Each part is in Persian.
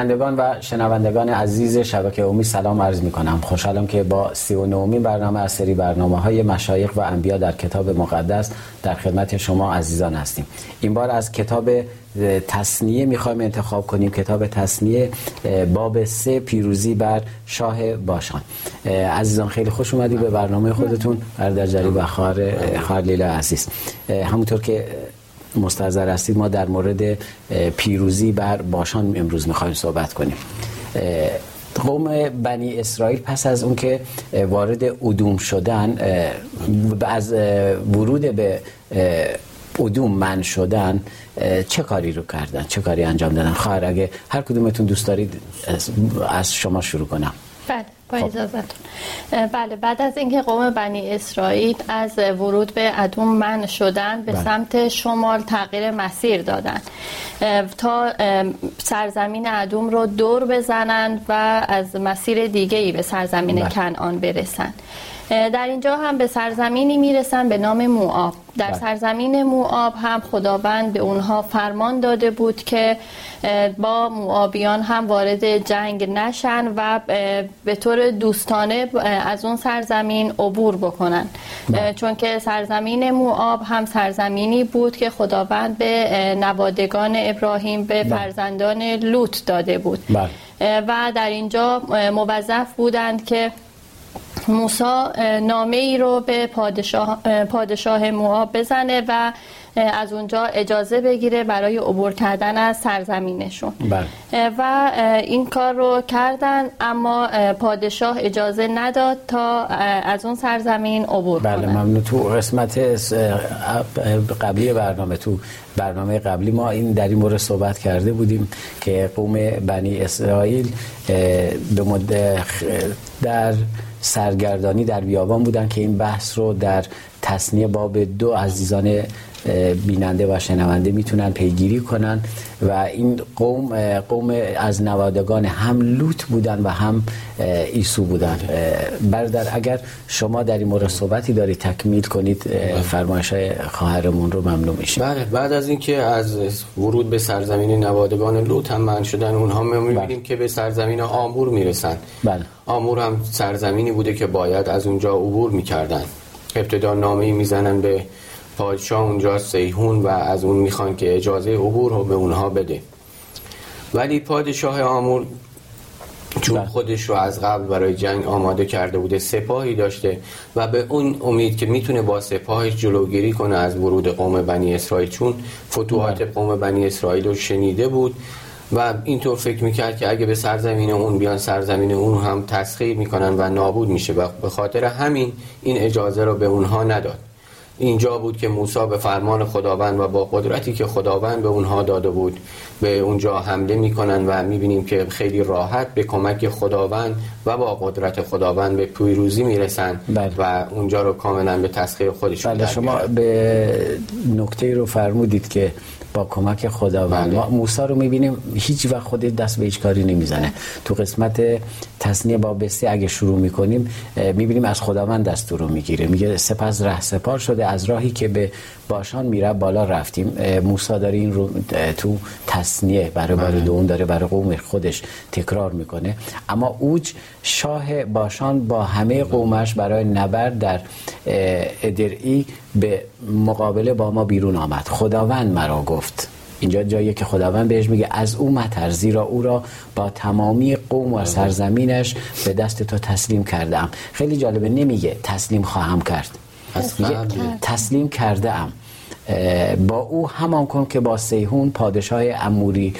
بینندگان و شنوندگان عزیز شبکه امید سلام عرض می کنم خوشحالم که با سی و نومی برنامه از سری برنامه های مشایخ و انبیا در کتاب مقدس در خدمت شما عزیزان هستیم. این بار از کتاب تصنیه می‌خوایم انتخاب کنیم. کتاب تصنیه باب سه پیروزی بر شاه باشان. عزیزان خیلی خوش اومدی به برنامه خودتون. برادر جریب و خواهر لیلا عزیز. همونطور که مستحضر هستید. ما در مورد پیروزی بر باشان امروز می‌خوایم صحبت کنیم. قوم بنی اسرائیل پس از اون که وارد ادوم شدن از ورود به ادوم من شدن چه کاری رو کردن؟ چه کاری انجام دادن؟ خواهر اگه هر کدومتون دوست دارید از شما شروع کنم. با خب. اجازتون بله بعد از اینکه قوم بنی اسرائیل از ورود به ادوم من شدن به بله. سمت شمال تغییر مسیر دادن تا سرزمین ادوم رو دور بزنند و از مسیر دیگه ای به سرزمین بله. کنعان برسند در اینجا هم به سرزمینی می‌رسن به نام موآب در بله. سرزمین موآب هم خداوند به اونها فرمان داده بود که با موآبیان هم وارد جنگ نشن و به طور دوستانه از اون سرزمین عبور بکنن بله. چون که سرزمین موآب هم سرزمینی بود که خداوند به نوادگان ابراهیم به بله. فرزندان لوط داده بود و در اینجا موظف بودند که موسا نامه ای رو به پادشاه, پادشاه مواب بزنه و از اونجا اجازه بگیره برای عبور کردن از سرزمینشون. بله. و این کار رو کردن اما پادشاه اجازه نداد تا از اون سرزمین عبور بله ممنون. تو قسمت قبلی برنامه تو برنامه قبلی ما این در این مورد صحبت کرده بودیم که قوم بنی اسرائیل به مدت در سرگردانی در بیابان بودن که این بحث رو در تصنیه باب دو عزیزان بیننده و شنونده می‌تونن پیگیری کنن و این قوم قوم از نوادگان هم لوط بودن و هم ایسو بودن. بردر اگر شما در این مورد صحبتی دارید تکمیل کنید فرمایش خواهرمون رو ممنون میشیم. بله بعد از اینکه از ورود به سرزمین نوادگان لوط هم من شدن اونها می‌بینیم بله. که به سرزمین آمور می‌رسن. بله. آمور هم سرزمینی بوده که باید از اونجا عبور می‌کردن. ابتدا نامه می‌زنن به پادشاه اونجا سیهون و از اون می‌خوان که اجازه عبور رو به اونها بده ولی پادشاه آمور چون بله. خودش رو از قبل برای جنگ آماده کرده بوده سپاهی داشته و به اون امید که می‌تونه با سپاهش جلوگیری کنه از ورود قوم بنی اسرائیل چون فتوحات بله. قوم بنی اسرائیل رو شنیده بود و اینطور فکر می‌کرد که اگه به سرزمین اون بیان سرزمین اون هم تسخیر می‌کنن و نابود میشه و به خاطر همین این اجازه رو به اونها نداد اینجا بود که موسی به فرمان خداوند و با قدرتی که خداوند به اونها داده بود به اونجا حمله می‌کنن و می‌بینیم که خیلی راحت به کمک خداوند و با قدرت خداوند به پیروزی می‌رسن بله. و اونجا رو کاملا به تسخیر خودشون بله شما به نکته رو فرمودید که با کمک خداوند. بله. ما موسی رو می‌بینیم هیچ وقت خود دست به هیچ کاری نمی‌زنه. تو قسمت تصنیه با بسته اگه شروع می‌کنیم می‌بینیم از خداوند دستور رو می‌گیره. میگه سپس ره سپار شده از راهی که به باشان میره بالا رفتیم. موسی داره این رو تو تصنیه برای بار بله. دوم داره برای قوم خودش تکرار می‌کنه. اما اوج شاه باشان با همه قومش برای نبرد در ادرئی به مقابله با ما بیرون آمد. خداوند مرا گفت. اینجا جایی که خداوند بهش میگه از او متر زیرا او را با تمامی قوم و سرزمینش به دست تو تسلیم کردم. خیلی جالبه نمیگه تسلیم خواهم کرد. تسلیم کرده ام با او همان کن که با سیهون پادشاه اموری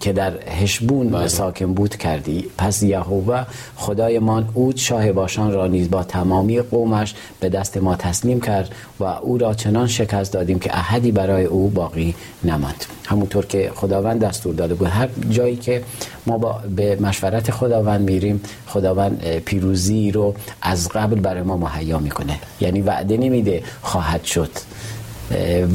که در هشبون بله. ساکن بود کردی. پس یهوه خدایمان او شاه باشان را نیز با تمامی قومش به دست ما تسلیم کرد و او را چنان شکست دادیم که احدی برای او باقی نماند. همونطور که خداوند دستور داده بود. هر جایی که ما با به مشورت خداوند میریم خداوند پیروزی رو از قبل برای ما مهیا می‌کنه. یعنی وعده نمیده خواهد شد.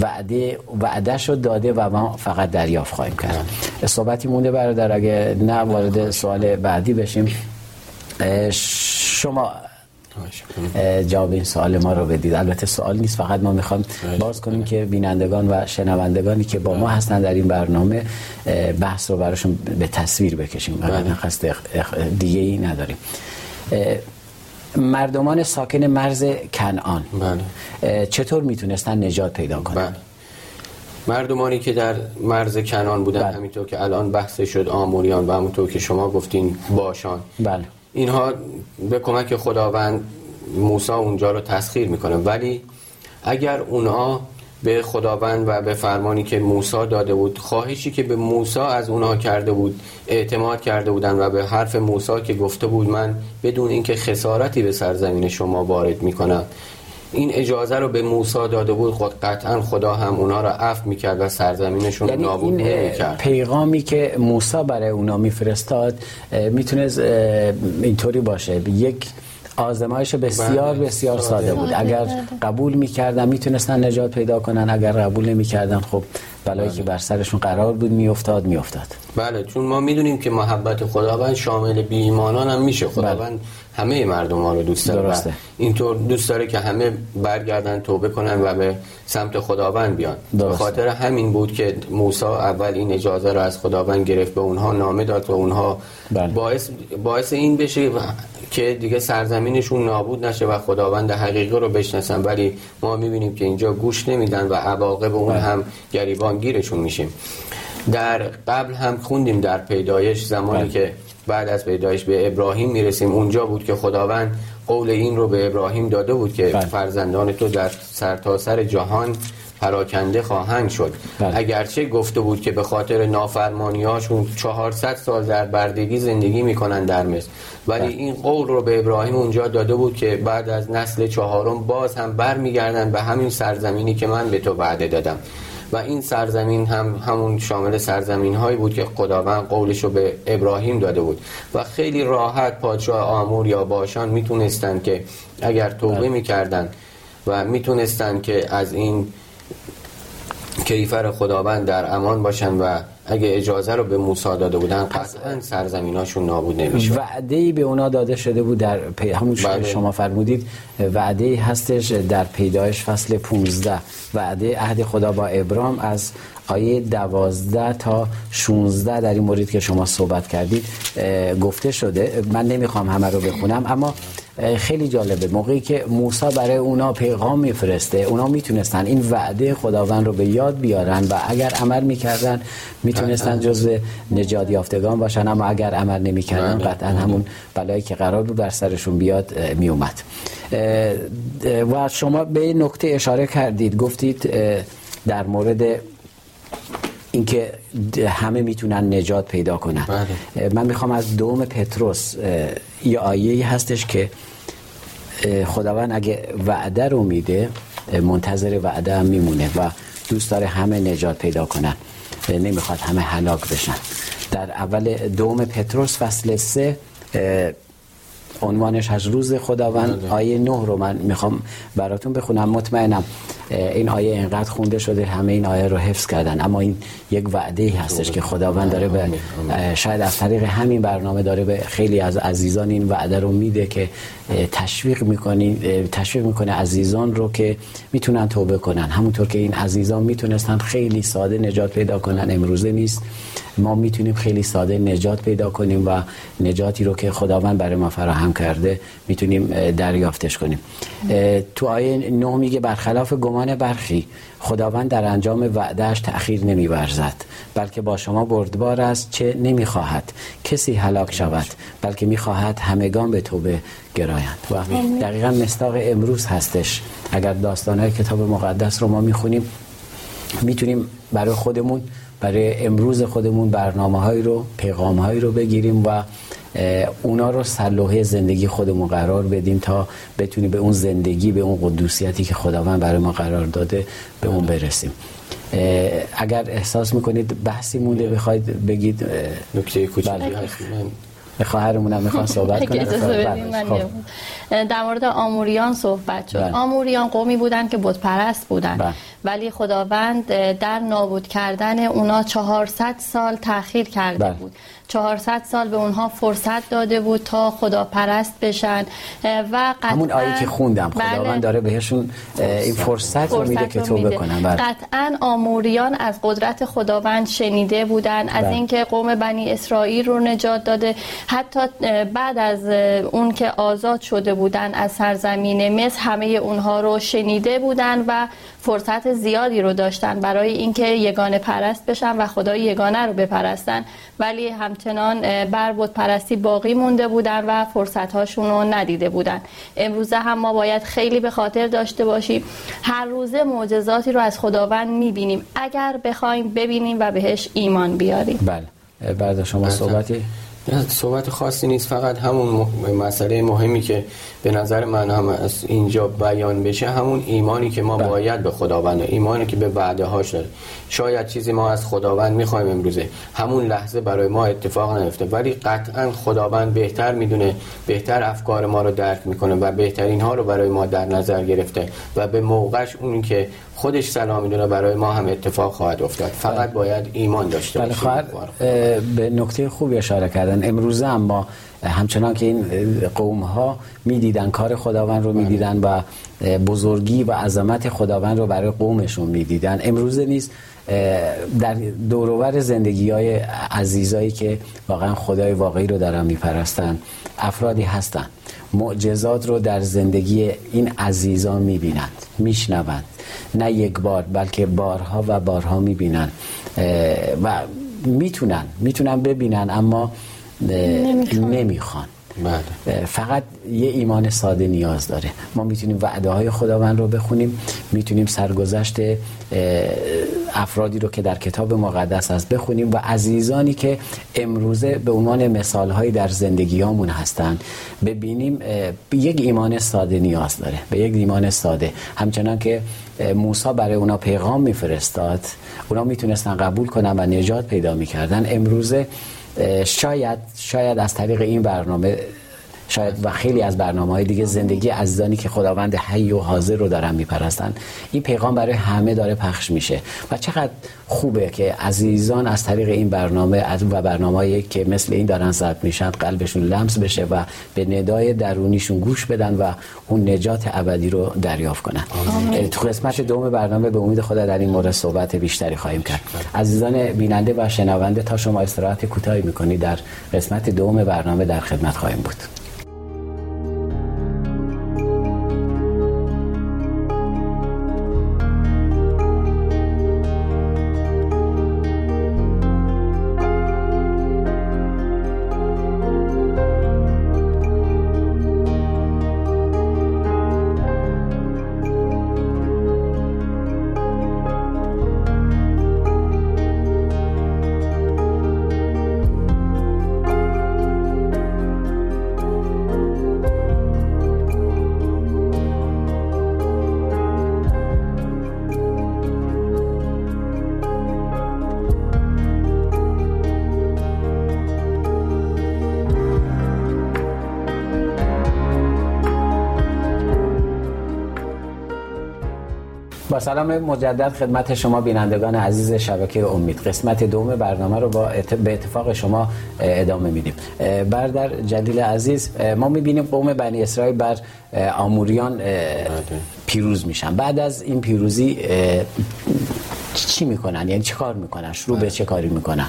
وعده وعده شد داده و ما فقط دریافت خواهیم کرد. صحبتی مونده برادر اگه نه وارد سوال بعدی بشیم. شما جواب این سوال ما رو بدید. البته سوال نیست فقط ما می‌خوام باز کنیم که بینندگان و شنوندگانی که با ما هستن در این برنامه بحث رو براشون به تصویر بکشیم. و قصد دیگه ای نداریم. مردمان ساکن مرز کنعان بله. چطور می‌تونستن نجات پیدا کنن بله. مردمانی که در مرز کنان بودن بله. همینطور که الان بحث شد آموریان و همونطور که شما گفتین باشان بله. اینها به کمک خداوند موسی اونجا رو تسخیر می‌کنه ولی اگر اونها به خداوند و به فرمانی که موسی داده بود خواهشی که به موسی از اونها کرده بود اعتماد کرده بودن و به حرف موسی که گفته بود من بدون اینکه خسارتی به سرزمین شما وارد می‌کنم. این اجازه رو به موسی داده بود خود قطعا خدا هم اونا رو عفو می‌کرد و سرزمینشون یعنی نابود نمی‌کرد پیغامی که موسی برای اونا میفرستاد می‌تونه اینطوری باشه. یک آزمایش بسیار بله. بسیار ساده بود. اگر قبول می‌کردن می‌تونستن نجات پیدا کنن. اگر قبول نمی‌کردن خب بلایی که بر سرشون قرار بود میافتاد میافتاد. بله چون ما می‌دونیم که محبت خداوند شامل بی ایمانان هم میشه. خداوند بله. همه مردم ها رو دوست داره درسته. اینطور دوست داره که همه برگردن توبه کنن و به سمت خداوند بیان به خاطر همین بود که موسی اول این اجازه رو از خداوند گرفت به اونها نامه داد و اونها بله. باعث, باعث این بشه که دیگه سرزمینشون نابود نشه و خداوند حقیقی رو بشناسن ولی ما می‌بینیم که اینجا گوش نمیدن و عواقب اون بله. هم گریبان گیرشون میشیم در قبل هم خوندیم در پیدایش زمانی بله. که بعد از پیدایش به ابراهیم می‌رسیم اونجا بود که خداوند قول این رو به ابراهیم داده بود که بله. فرزندان تو در سرتاسر سر جهان پراکنده خواهند شد بله. اگرچه گفته بود که به خاطر نافرمانیاشون 400 سال در بردگی زندگی می‌کنن در مصر ولی بله. این قول رو به ابراهیم اونجا داده بود که بعد از نسل چهارم باز هم برمیگردن به همین سرزمینی که من به تو وعده دادم و این سرزمین هم همون شامل سرزمین هایی بود که خداوند قولش رو به ابراهیم داده بود و خیلی راحت پادشاه آمور یا باشان می‌تونستن که اگر توبه بله. می‌کردن و می‌تونستن که از این کیفر خداوند در امان باشن و اگه اجازه رو به موسی داده بودن قطعا سرزمیناشون نابود نمیشه وعده ای به اونا داده شده بود در پی... همون بله. شما فرمودید وعده ای هستش در پیدایش فصل 15 وعده عهد خدا با ابرام از آیه 12 تا 16 در این مورد که شما صحبت کردید گفته شده. من نمی‌خوام همه رو بخونم اما خیلی جالبه. موقعی که موسی برای اونا پیغام میفرسته اونا می‌تونستن این وعده خداوند رو به یاد بیارن و اگر عمل می‌کردن می‌تونستن جزء نجات یافتگان باشن. اما اگر عمل نمی‌کردن بله. قطعا همون بلایی که قرار بود بر سرشون بیاد میومد. و شما به نکته اشاره کردید. گفتید در مورد اینکه همه می‌تونن نجات پیدا کنن. بله. من می‌خوام از دوم پتروس یه آیه هستش که خداوند اگه وعده رو میده منتظر وعده هم میمونه و دوست داره همه نجات پیدا کنن نمی‌خواد همه هلاک بشن. در اول دوم پتروس فصل سه عنوانش از روز خداوند بله. آیه نه رو من می‌خوام براتون بخونم. مطمئنم این آیه اینقدر خونده شده همه این آیه رو حفظ کردن. اما این یک وعده ای هستش که خداوند داره به شاید از طریق همین برنامه داره به خیلی از عزیزان این وعده رو میده که تشویق می‌کنین تشویق می‌کنه عزیزان رو که می‌تونن توبه کنن. همونطور که این عزیزان می‌تونستن خیلی ساده نجات پیدا کنن امروزه نیست. ما می‌تونیم خیلی ساده نجات پیدا کنیم و نجاتی رو که خداوند برای ما فراهم کرده می‌تونیم دریافتش کنیم. تو آیه نه میگه برخلاف گمان برخی. خداوند در انجام وعدهش تأخیر نمیورزد بلکه با شما بردبار است چه نمی‌خواهد کسی هلاک شود بلکه می‌خواهد همگان به توبه گرایند. و دقیقا مستاق امروز هستش. اگر داستانهای کتاب مقدس رو ما می‌خونیم می‌تونیم برای خودمون برای امروز خودمون برنامه هایی رو پیغام هایی رو بگیریم و اونا رو سلوحه زندگی خودمون قرار بدیم تا بتونیم به اون زندگی به اون قدوسیتی که خداوند برای ما قرار داده به اون برسیم اگر احساس می‌کنید بحثی مونده بخواید بگید نکته کوچیکی بله. هست من خواهرمونم می‌خوان صحبت کنه خب. در مورد آموریان صحبت شد بله. آموریان قومی بودن که بت پرست بودن بله. ولی خداوند در نابود کردن اونا 400 سال تاخیر کرده بله. بود 400 سال به اونها فرصت داده بود تا خدا پرست بشن و قطعا همون آیه که خوندم خداوند بله. داره بهشون این فرصت, رو میده که توبه کنن بله. قطعا آموریان از قدرت خداوند شنیده بودن از بله. اینکه قوم بنی اسرائیل رو نجات داده حتی بعد از اون که آزاد شده بودن از سرزمین مصر همه اونها رو شنیده بودن و فرصت زیادی رو داشتن برای اینکه یگانه پرست بشن و خدای یگانه رو بپرستن. ولی همچنان بر بود پرستی باقی مونده بودن و فرصت هاشون رو ندیده بودن. امروزه هم ما باید خیلی به خاطر داشته باشیم. هر روزه معجزاتی رو از خداوند می‌بینیم. اگر بخوایم ببینیم و بهش ایمان بیاریم. بله. بعد شما صحبتی. صحبت خاصی نیست فقط همون مسئله مهمی که به نظر من هم از اینجا بیان بشه همون ایمانی که ما بله. باید به خداوند ایمانی که به وعده هاش داره. شاید چیزی ما از خداوند می‌خوایم امروزه. همون لحظه برای ما اتفاق نیفته. ولی قطعا خداوند بهتر می‌دونه بهتر افکار ما رو درک می‌کنه و بهترین ها رو برای ما در نظر گرفته و به موقعش اون که خودش سلام می‌دونه برای ما هم اتفاق خواهد افتاد. فقط بله. باید ایمان داشته بله به نکته خوبی اشاره کردن. امروزه هم ما همچنان که این قوم ها می‌دیدن کار خداوند رو می‌دیدن و بزرگی و عظمت خداوند رو برای قومشون می‌دیدن. امروزه نیست در دوروبر زندگی های عزیزایی که واقعا خدای واقعی رو دارن میپرستن افرادی هستن معجزات رو در زندگی این عزیزان می‌بینند میشنوند. نه یک بار بلکه بارها و بارها می‌بینن و می‌تونن می‌تونن ببینن اما نمی‌خوان. بله. فقط یه ایمان ساده نیاز داره. ما می‌تونیم وعده های خداوند رو بخونیم می‌تونیم سرگذشت افرادی رو که در کتاب مقدس هست بخونیم و عزیزانی که امروزه به عنوان مثال هایی در زندگیامون هستن ببینیم به یک ایمان ساده نیاز داره به یک ایمان ساده. همچنان که موسی برای اونا پیغام میفرستاد اونا می‌تونستن قبول کنن و نجات پیدا می‌کردن. امروزه شاید شاید از طریق این برنامه شاید و خیلی از برنامه های دیگه زندگی عزیزانی که خداوند حی و حاضر رو دارن میپرستن. این پیغام برای همه داره پخش میشه و چقدر خوبه که عزیزان از طریق این برنامه و برنامه که مثل این دارن ضبط میشن قلبشون لمس بشه و به ندای درونیشون گوش بدن و اون نجات ابدی رو دریافت کنن. تو قسمت دوم برنامه به امید خدا در این مورد صحبت بیشتری خواهیم کرد. عزیزان بیننده و شنونده تا شما استراحت کوتاهی می‌کنید در قسمت دوم برنامه در خدمت خواهیم بود. با سلام مجدد خدمت شما بینندگان عزیز شبکه امید. قسمت دوم برنامه رو با به اتفاق شما ادامه میدیم. بردر جلیل عزیز ما می‌بینیم قوم بنی اسرائیل بر آموریان پیروز میشن. بعد از این پیروزی چی می‌کنن؟ یعنی چه کار می‌کنن؟ شروع به چه کاری می‌کنن؟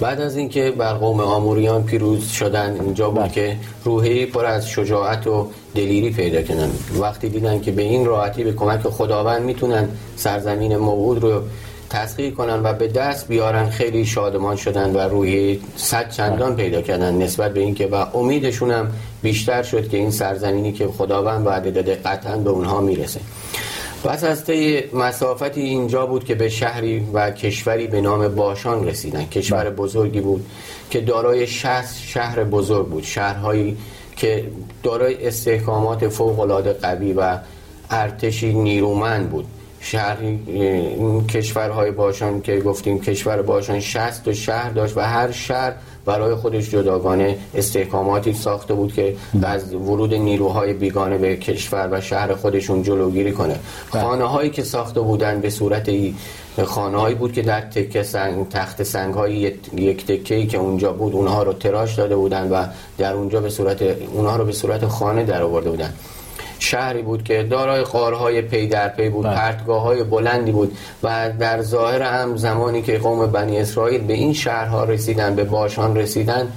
بعد از اینکه بر قوم آموریان پیروز شدن اینجا بود بله. که روحی پر از شجاعت و دلیری پیدا کردن. وقتی دیدن که به این راحتی به کمک خداوند می‌تونن سرزمین موعود رو تسخیر کنن و به دست بیارن خیلی شادمان شدن و روحی صد چندان پیدا کردن نسبت به اینکه و امیدشون هم بیشتر شد که این سرزمینی که خداوند وعده داده قطعا به اونها می‌رسه. پس از طی مسافتی اینجا بود که به شهری و کشوری به نام باشان رسیدن. کشور. بزرگی بود که دارای شهر بزرگ بود. شهرهایی که دارای استحکامات فوق العاده قوی و ارتشی نیرومند بود. شهری کشورهای باشان که گفتیم کشور باشان 60 و شهر داشت و هر شهر برای خودش جداگانه استحکاماتی ساخته بود که از ورود نیروهای بیگانه به کشور و شهر خودشون جلوگیری کنه بله. خانه هایی که ساخته بودن به صورت خانه هایی بود که در تکه سنگ تخت سنگ های یک تکه ای که اونجا بود اونها رو تراش داده بودن و در اونجا به صورت اونها رو به صورت خانه در آورده بودن شهری بود که دارای قارهای پی در پی بود بله. پرتگاه های بلندی بود و در ظاهر هم زمانی که قوم بنی اسرائیل به این شهرها رسیدن به باشان رسیدن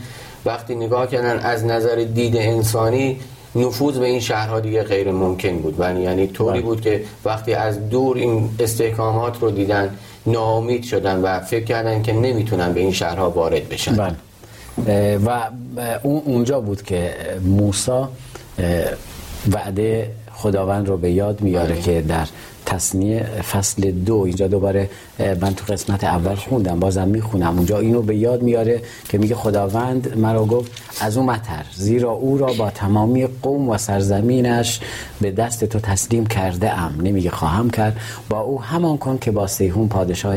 وقتی نگاه کردن از نظر دید انسانی نفوذ به این شهرها دیگه غیر ممکن بود و یعنی طوری بله. بود که وقتی از دور این استحکامات رو دیدن ناامید شدن و فکر کردن که نمی‌تونن به این شهرها وارد بشن بله. و اون اونجا بود که موسی وعده خداوند رو به یاد میاره بله. که در تصنیه فصل دو اینجا دوباره من تو قسمت اول خوندم بازم می‌خونم. اونجا اینو به یاد میاره که میگه خداوند مرا گفت از اون متر زیرا او را با تمامی قوم و سرزمینش به دست تو تسلیم کرده ام. نمیگه خواهم کرد. با او همان کن که با سیهون پادشاه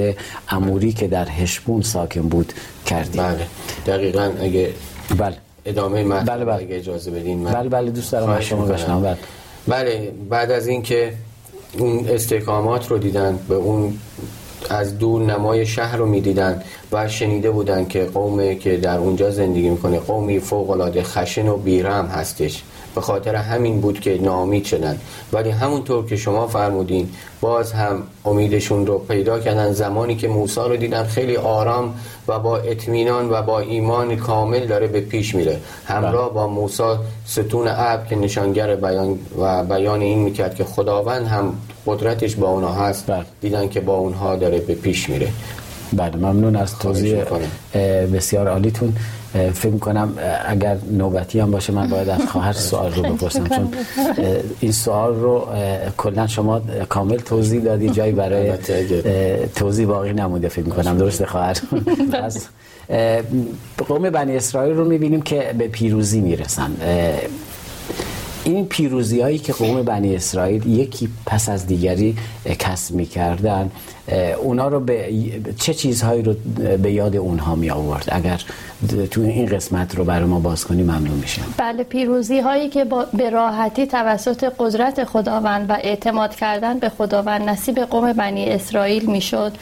اموری که در هشبون ساکن بود کردی. بله. دقیقا اگه بله. ادامه متن بله بله. اگه اجازه بدین من بله بله دوست دارم شما بشنم بله. بله بعد از اینکه اون استحکامات رو دیدن به اون از دور نمای شهر رو می‌دیدن و شنیده بودن که قومی که در اونجا زندگی می‌کنه قومی فوق العاده خشن و بیرم هستش به خاطر همین بود که ناامید شدن ولی همونطور که شما فرمودین باز هم امیدشون رو پیدا کردن. زمانی که موسی رو دیدن خیلی آرام و با اطمینان و با ایمان کامل داره به پیش میره. همراه با موسی ستون ابر که نشانگر بیان و بیان این می‌کرد که خداوند هم قدرتش با اونها هست. بله. دیدن که با اونها داره به پیش میره. بله ممنون از توضیح بسیار عالیتون. فکر کنم اگر نوبتی هم باشه من باید از خواهر سوال رو بپرسم چون این سوال رو کلا شما کامل توضیح دادی جایی برای توضیح باقی نمونده فکر کنم. درست خواهر؟ از قوم بنی اسرائیل رو می‌بینیم که به پیروزی می‌رسن. این پیروزی هایی که قوم بنی اسرائیل یکی پس از دیگری کسب می‌کردن اونا رو به چه چیزهایی رو به یاد اونها می آورد؟ اگر تو این قسمت رو برای ما باز کنی ممنون میشم. بله پیروزی هایی که به راحتی توسط قدرت خداوند و اعتماد کردن به خداوند نصیب قوم بنی اسرائیل می‌شد.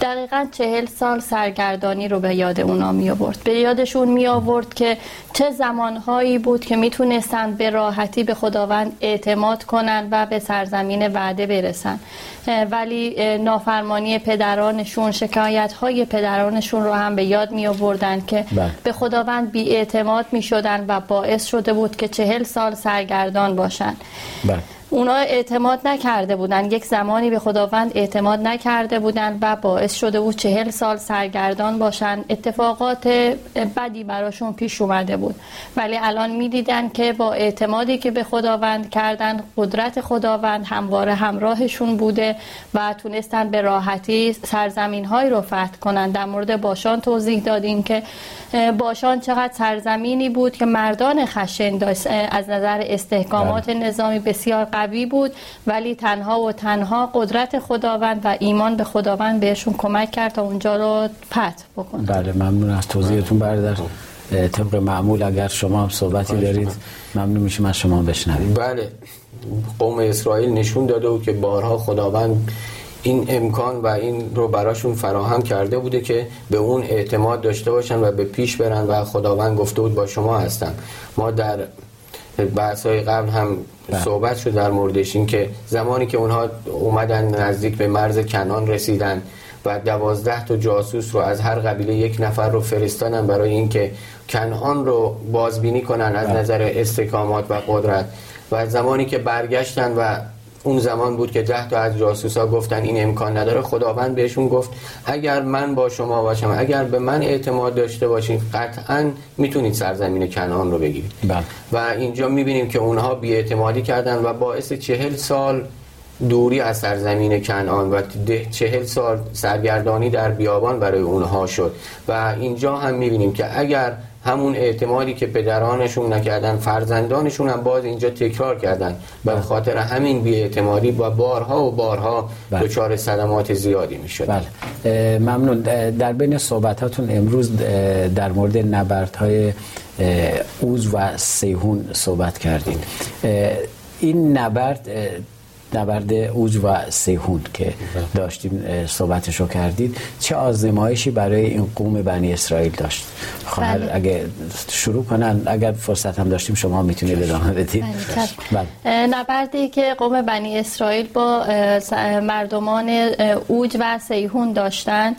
دقیقا چهل سال سرگردانی رو به یاد اونا می آورد. به یادشون می آورد که چه زمانهایی بود که می‌تونستند به راحتی به خداوند اعتماد کنند و به سرزمین وعده برسن. ولی نافرمانی پدرانشون شکایت های پدرانشون رو هم به یاد می آوردن که بله. به خداوند بی اعتماد می شدن و باعث شده بود که چهل سال سرگردان باشن بله. اونا اعتماد نکرده بودن. یک زمانی به خداوند اعتماد نکرده بودن و باعث شده بود چهل سال سرگردان باشن. اتفاقات بدی براشون پیش اومده بود. ولی الان می‌دیدن که با اعتمادی که به خداوند کردن قدرت خداوند همواره همراهشون بوده و تونستن به راحتی سرزمین های رو فتح کنن. در مورد باشان توضیح دادیم که باشان چقدر سرزمینی بود که مردان خشن داشت. از نظر استحکامات بله. نظامی بسیار قوی بود ولی تنها و تنها قدرت خداوند و ایمان به خداوند بهشون کمک کرد تا اونجا رو پت بکنن. بله ممنون از توضیحتون برادر. طبق معمول اگر شما هم صحبتی دارید ممنون میشیم از شما بشنویم بله قوم اسرائیل نشون داده بود که بارها خداوند این امکان و این رو براشون فراهم کرده بوده که به اون اعتماد داشته باشن و به پیش برن و خداوند گفته بود با شما هستن ما در بحث های قبل هم بله. صحبت شد در موردش این که زمانی که اونها اومدن نزدیک به مرز کنان رسیدن و دوازده تا جاسوس رو از هر قبیله یک نفر رو فرستادن برای اینکه کنان رو بازبینی کنن از بله. نظر استکامات و قدرت و زمانی که برگشتن و اون زمان بود که ده تا از جاسوسا گفتن این امکان نداره خداوند بهشون گفت اگر من با شما باشم اگر به من اعتماد داشته باشین قطعا می‌تونید سرزمین کنعان رو بگیرید بله. و اینجا می‌بینیم که اونها بیاعتمادی کردن و باعث چهل سال دوری از سرزمین کنعان و چهل سال سرگردانی در بیابان برای اونها شد و اینجا هم می‌بینیم که اگر همون اعتمادی که پدرانشون نکردن فرزندانشون هم باز اینجا تکرار کردن. به خاطر همین بیاعتمادی و بارها و بارها بله. دچار صدمات زیادی می‌شد. بله. ممنون. در بین صحبتاتون امروز در مورد نبردهای اوز و سیهون صحبت کردین. این نبرد نبرد اوج و سیهون که بله. داشتیم صحبتش رو کردید چه آزمایشی برای این قوم بنی اسرائیل داشت خواهر بله. اگه شروع کنن اگر فرصت هم داشتیم شما می‌تونید ادامه بدید بله. بله. نبردی که قوم بنی اسرائیل با مردمان اوج و سیهون داشتن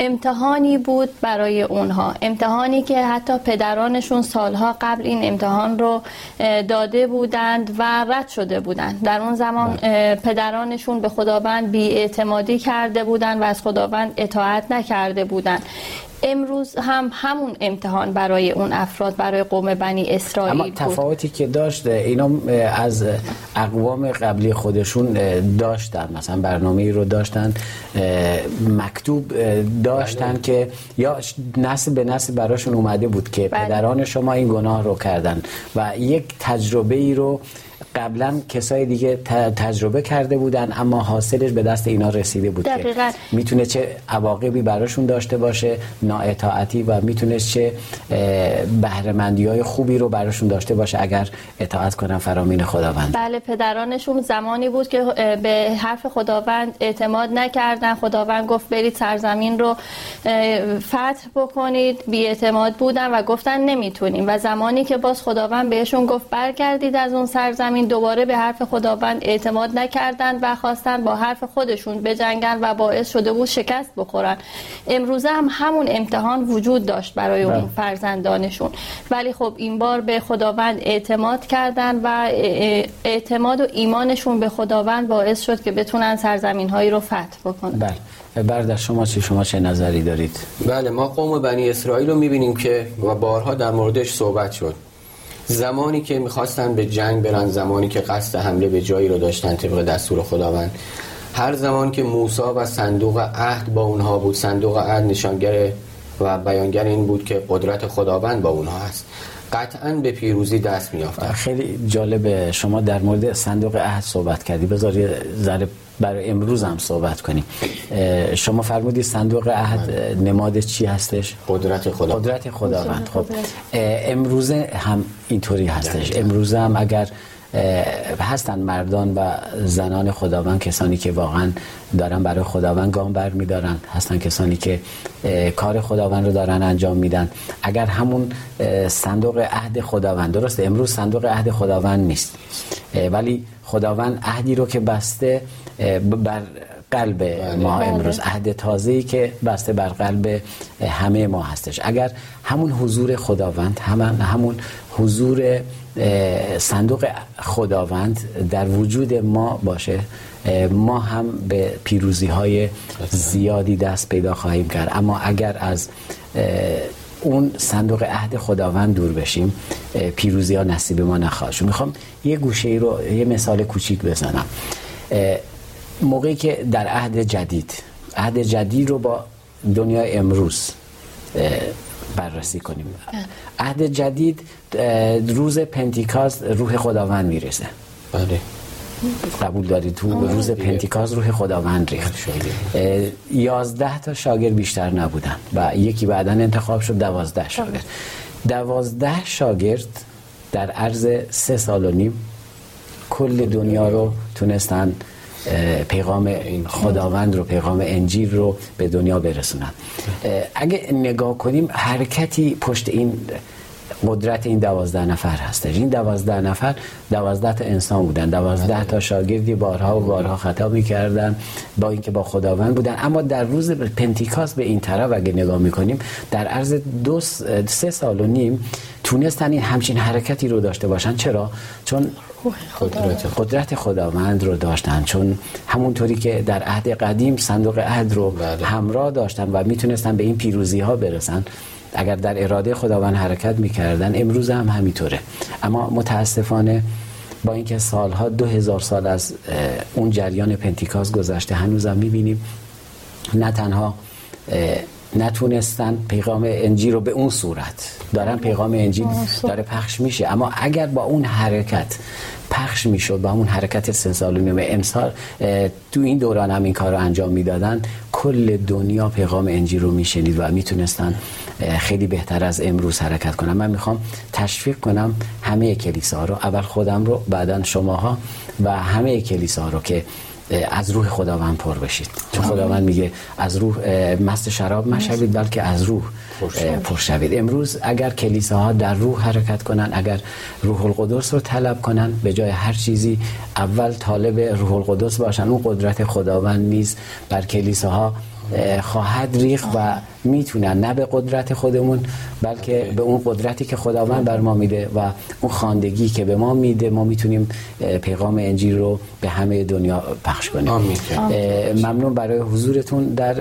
امتحانی بود برای اونها امتحانی که حتی پدرانشون سالها قبل این امتحان رو داده بودند و رد شده بودند در اون زمان بله. پدرانشون به خداوند بیاعتمادی کرده بودند و از خداوند اطاعت نکرده بودند امروز هم همون امتحان برای اون افراد برای قوم بنی اسرائیل اما تفاوتی که داشت اینا از اقوام قبلی خودشون داشتن مثلا برنامه ای رو داشتن مکتوب داشتن بله. که یا نسل به نسل براشون اومده بود که بله. پدران شما این گناه رو کردن و یک تجربه ای رو قبلا کسای دیگه تجربه کرده بودن اما حاصلش به دست اینا رسیده بود دقیقا. که می‌تونه چه عواقبی براشون داشته باشه نااطاعتی و می‌تونه چه بهرهمندی های خوبی رو براشون داشته باشه اگر اطاعت کنن فرامین خداوند. بله پدرانشون زمانی بود که به حرف خداوند اعتماد نکردن. خداوند گفت برید سرزمین رو فتح بکنید. بی اعتماد بودن و گفتن نمی‌تونیم. و زمانی که باز خداوند بهشون گفت برگردید از اون سرزمین دوباره به حرف خداوند اعتماد نکردند و خواستند با حرف خودشون بجنگن و باعث شده بود شکست بخورن امروزه هم همون امتحان وجود داشت برای اون بله. فرزندانشون. ولی خب این بار به خداوند اعتماد کردن و اعتماد و ایمانشون به خداوند باعث شد که بتونن سرزمین هایی رو فتح بکنن. بله. بردر شما چی؟ شما چه نظری دارید؟ بله ما قوم بنی اسرائیل رو می‌بینیم که و بارها در موردش صحبت شد. زمانی که می‌خواستن به جنگ برن زمانی که قصد حمله به جایی رو داشتن طبق دستور خداوند. هر زمان که موسی و صندوق عهد با اونها بود صندوق عهد نشانگر و بیانگر این بود که قدرت خداوند با اونها هست قطعا به پیروزی دست میافتن خیلی جالب شما در مورد صندوق عهد صحبت کردی. بذار یه برای امروز هم صحبت کنیم. شما فرمودید صندوق عهد نماد چی هستش؟ قدرت خدا قدرت خداوند. خب امروزه هم اینطوری هستش. امروزه هم اگر هستن مردان و زنان خداوند کسانی که واقعا دارن برای خداوند گام بر میدارن. هستن کسانی که کار خداوند رو دارن انجام میدن. اگر همون صندوق عهد خداوند درست؟ امروز صندوق عهد خداوند نیست. ولی خداوند عهدی رو که بسته بر قلب بله. ما امروز عهد تازه‌ای که بسته بر قلب همه ما هستش. اگر همون حضور خداوند همون همون حضور صندوق خداوند در وجود ما باشه ما هم به پیروزی های زیادی دست پیدا خواهیم کرد. اما اگر از اون صندوق عهد خداوند دور بشیم پیروزی ها نصیب ما نخواهد شد. می‌خوام یه گوشه ای رو یه مثال کوچیک بزنم. موقعی که در عهد جدید عهد جدید رو با دنیای امروز بررسی کنیم. عهد جدید روز پنتیکاز روح خداوند می‌رسه بله. قبول دارید؟ تو روز پنتیکاز روح خداوند ریخت. یازده تا شاگرد بیشتر نبودن و یکی بعدا انتخاب شد دوازده شاگرد. دوازده شاگرد در عرض سه سال و نیم کل دنیا رو تونستن پیغام خداوند رو پیغام انجیل رو به دنیا برسونن اگه نگاه کنیم حرکتی پشت این قدرت این دوازده نفر هستش. این دوازده نفر دوازده تا انسان بودن. دوازده تا شاگردی بارها و بارها خطا می‌کردن با اینکه با خداوند بودن. اما در روز پنتیکاس به این طرف اگه نگاه می‌کنیم در عرض دو سه سال و نیم تونستن این همچین حرکتی رو داشته باشن. چرا؟ چون قدرت, قدرت خداوند رو داشتن. چون همونطوری که در عهد قدیم صندوق عهد رو بله. همراه داشتن و می‌تونستن به این پیروزی ها برسن. اگر در اراده خداوند حرکت می‌کردن امروز هم همینطوره. اما متاسفانه با اینکه سالها دو هزار سال از اون جریان پنتیکاس گذشته هنوزم می‌بینیم نه تنها نتونستن پیغام انجیل رو به اون صورت دارن پیغام انجیل داره پخش میشه اما اگر با اون حرکت پخش می‌شد با اون حرکت سه سال و امسال تو این دوران هم این کار رو انجام می‌دادن. کل دنیا پیغام انجیل رو میشنید و می‌تونستن خیلی بهتر از امروز حرکت کنم من می‌خوام تشویق کنم همه کلیسا رو. اول خودم رو بعدا شماها و همه کلیسا رو که از روح خداوند پر بشید. چون خداوند میگه از روح مست شراب مشوید بلکه از روح پر شوید. امروز اگر کلیساها در روح حرکت کنن اگر روح القدس رو طلب کنن به جای هر چیزی اول طالب روح القدس باشن. اون قدرت خداوند نیست بر کلیساها خواهد ریخ و می‌تونن. نه به قدرت خودمون بلکه به اون قدرتی که خداوند بر ما میده و اون خاندگی که به ما میده ما می‌تونیم پیغام انجیل رو به همه دنیا پخش کنیم. ممنون برای حضورتون در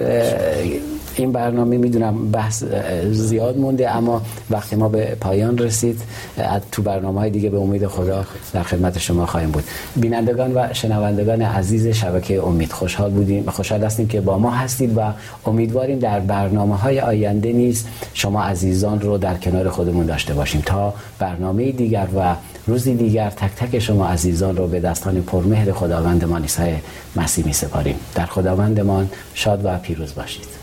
این برنامه می‌دونم بحث زیاد مونده اما وقتی ما به پایان رسید تو برنامه های دیگه به امید خدا در خدمت شما خواهیم بود. بینندگان و شنوندگان عزیز شبکه امید خوشحال بودیم خوشحال هستیم که با ما هستید و امیدواریم در برنامه های آینده نیز شما عزیزان رو در کنار خودمون داشته باشیم. تا برنامه دیگر و روزی دیگر تک تک شما عزیزان رو به دستان پرمهر خداوند ما مسیح می سپاریم در خداوندمان شاد و پیروز باشید.